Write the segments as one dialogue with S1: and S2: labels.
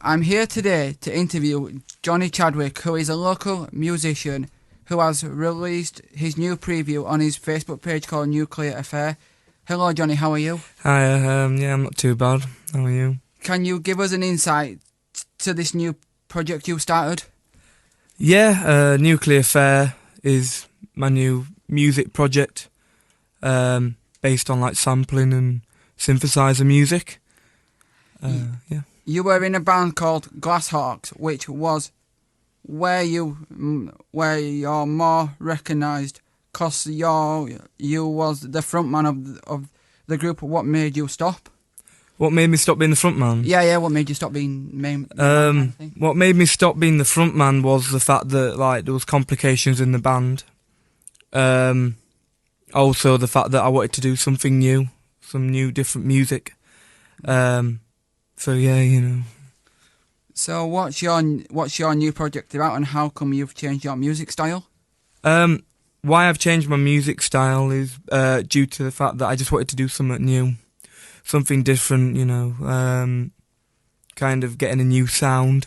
S1: I'm here today to interview Johnny Chadwick, who is a local musician who has released his new preview on his Facebook page called Nuclear Affair. Hello, Johnny, how are you?
S2: Hi, um, yeah, I'm not too bad. How are you?
S1: Can you give us an insight to this new project you started?
S2: Yeah, uh, Nuclear Affair is my new music project um, based on like sampling and synthesizer music.
S1: You were in a band called Glasshawks, which was where you where you're more recognised because you're you was the frontman of the, of the group. What made you stop?
S2: What made me stop being the frontman?
S1: Yeah, yeah. What made you stop being main? main
S2: Um,
S1: kind of
S2: what made me stop being the frontman was the fact that like there was complications in the band. Um, also the fact that I wanted to do something new, some new different music. Um, so yeah, you know.
S1: So what's your what's your new project about, and how come you've changed your music style?
S2: Um, why I've changed my music style is uh, due to the fact that I just wanted to do something new, something different. You know, um, kind of getting a new sound.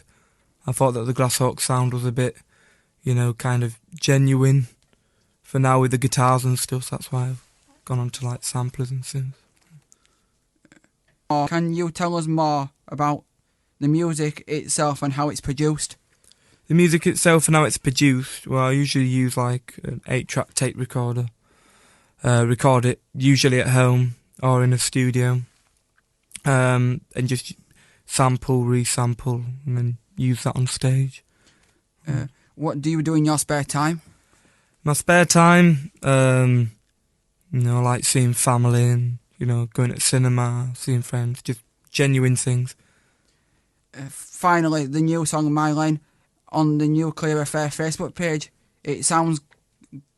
S2: I thought that the Glasshawk sound was a bit, you know, kind of genuine. For now with the guitars and stuff, so that's why I've gone on to like samplers and synths.
S1: Can you tell us more about the music itself and how it's produced?
S2: The music itself and how it's produced, well, I usually use like an eight-track tape recorder. Uh, record it usually at home or in a studio, um, and just sample, resample, and then use that on stage.
S1: Uh, what do you do in your spare time?
S2: My spare time, um, you know, I like seeing family and you know going to cinema, seeing friends, just genuine things.
S1: Uh, finally, the new song "Mylène" on the Nuclear Affair Facebook page. It sounds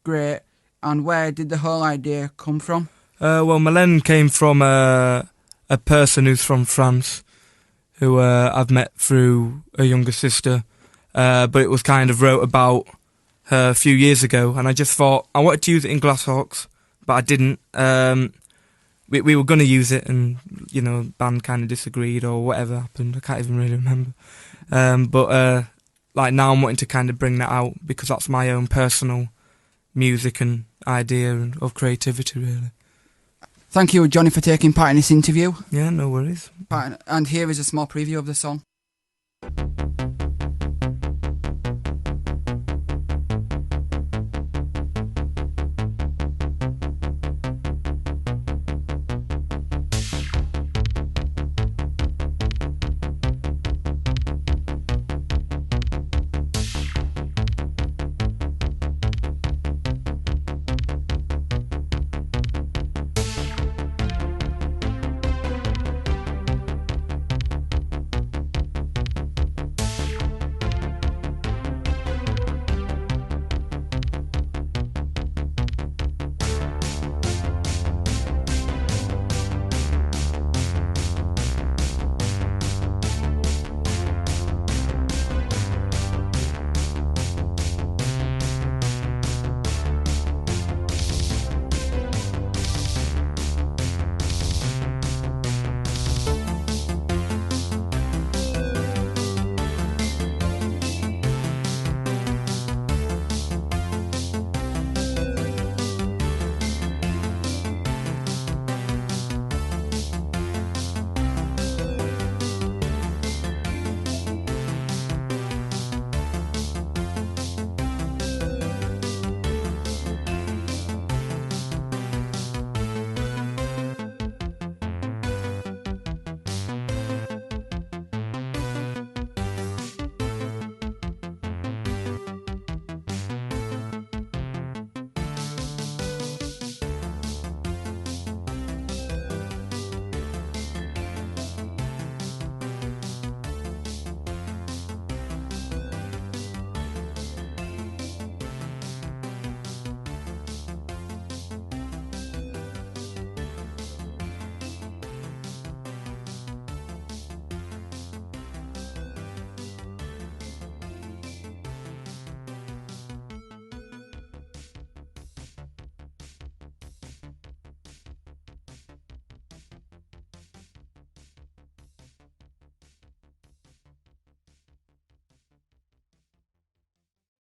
S1: great. And where did the whole idea come from?
S2: Uh, well, Mylène came from a a person who's from France, who uh, I've met through a younger sister, uh, but it was kind of wrote about her a few years ago, and I just thought I wanted to use it in Glasshawks, but I didn't. Um, we we were going to use it, and you know, band kind of disagreed or whatever happened. I can't even really remember. Um, but uh, like now, I'm wanting to kind of bring that out because that's my own personal music and idea and of creativity, really.
S1: Thank you, Johnny, for taking part in this interview.
S2: Yeah, no worries.
S1: And here is a small preview of the song.